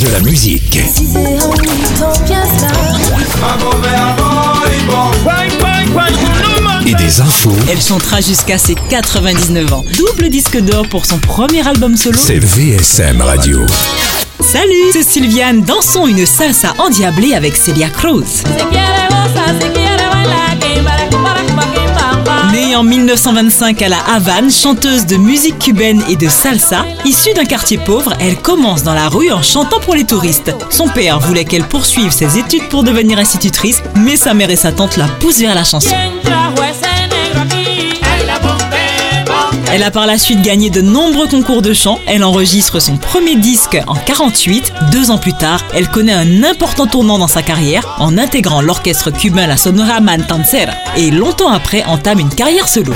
De la musique. Et des infos. Elle chantera jusqu'à ses 99 ans. Double disque d'or pour son premier album solo. C'est VSM Radio. Salut, c'est Sylviane. Dansons une salsa endiablée avec Celia Cruz. En 1925 à La Havane, chanteuse de musique cubaine et de salsa, issue d'un quartier pauvre, elle commence dans la rue en chantant pour les touristes. Son père voulait qu'elle poursuive ses études pour devenir institutrice, mais sa mère et sa tante la poussent vers la chanson. Elle a par la suite gagné de nombreux concours de chant. Elle enregistre son premier disque en 48. Deux ans plus tard, elle connaît un important tournant dans sa carrière en intégrant l'orchestre cubain La Sonora Matancera et longtemps après entame une carrière solo.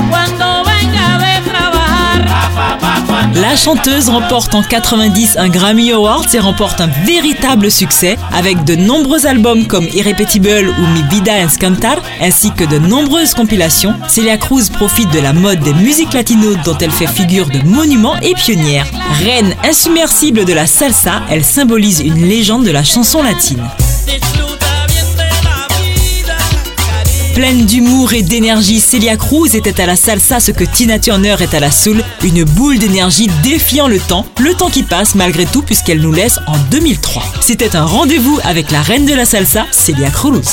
La chanteuse remporte en 90 un Grammy Award et remporte un véritable succès avec de nombreux albums comme Irrepetible ou Mi Vida en Cantar ainsi que de nombreuses compilations. Celia Cruz profite de la mode des musiques latino dont elle fait figure de monument et pionnière. Reine insubmersible de la salsa, elle symbolise une légende de la chanson latine. Pleine d'humour et d'énergie, Celia Cruz était à la salsa ce que Tina Turner est à la soul, une boule d'énergie défiant le temps, le temps qui passe malgré tout puisqu'elle nous laisse en 2003. C'était un rendez-vous avec la reine de la salsa, Celia Cruz.